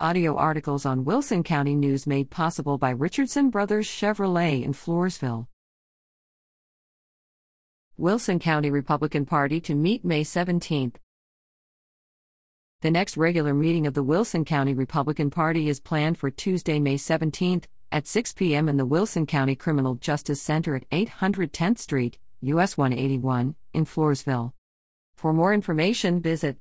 Audio articles on Wilson County News made possible by Richardson Brothers Chevrolet in Floresville. Wilson County Republican Party to meet May 17th. The next regular meeting of the Wilson County Republican Party is planned for Tuesday, May 17th at 6 p.m. in the Wilson County Criminal Justice Center at 810th Street, US 181, in Floresville. For more information, visit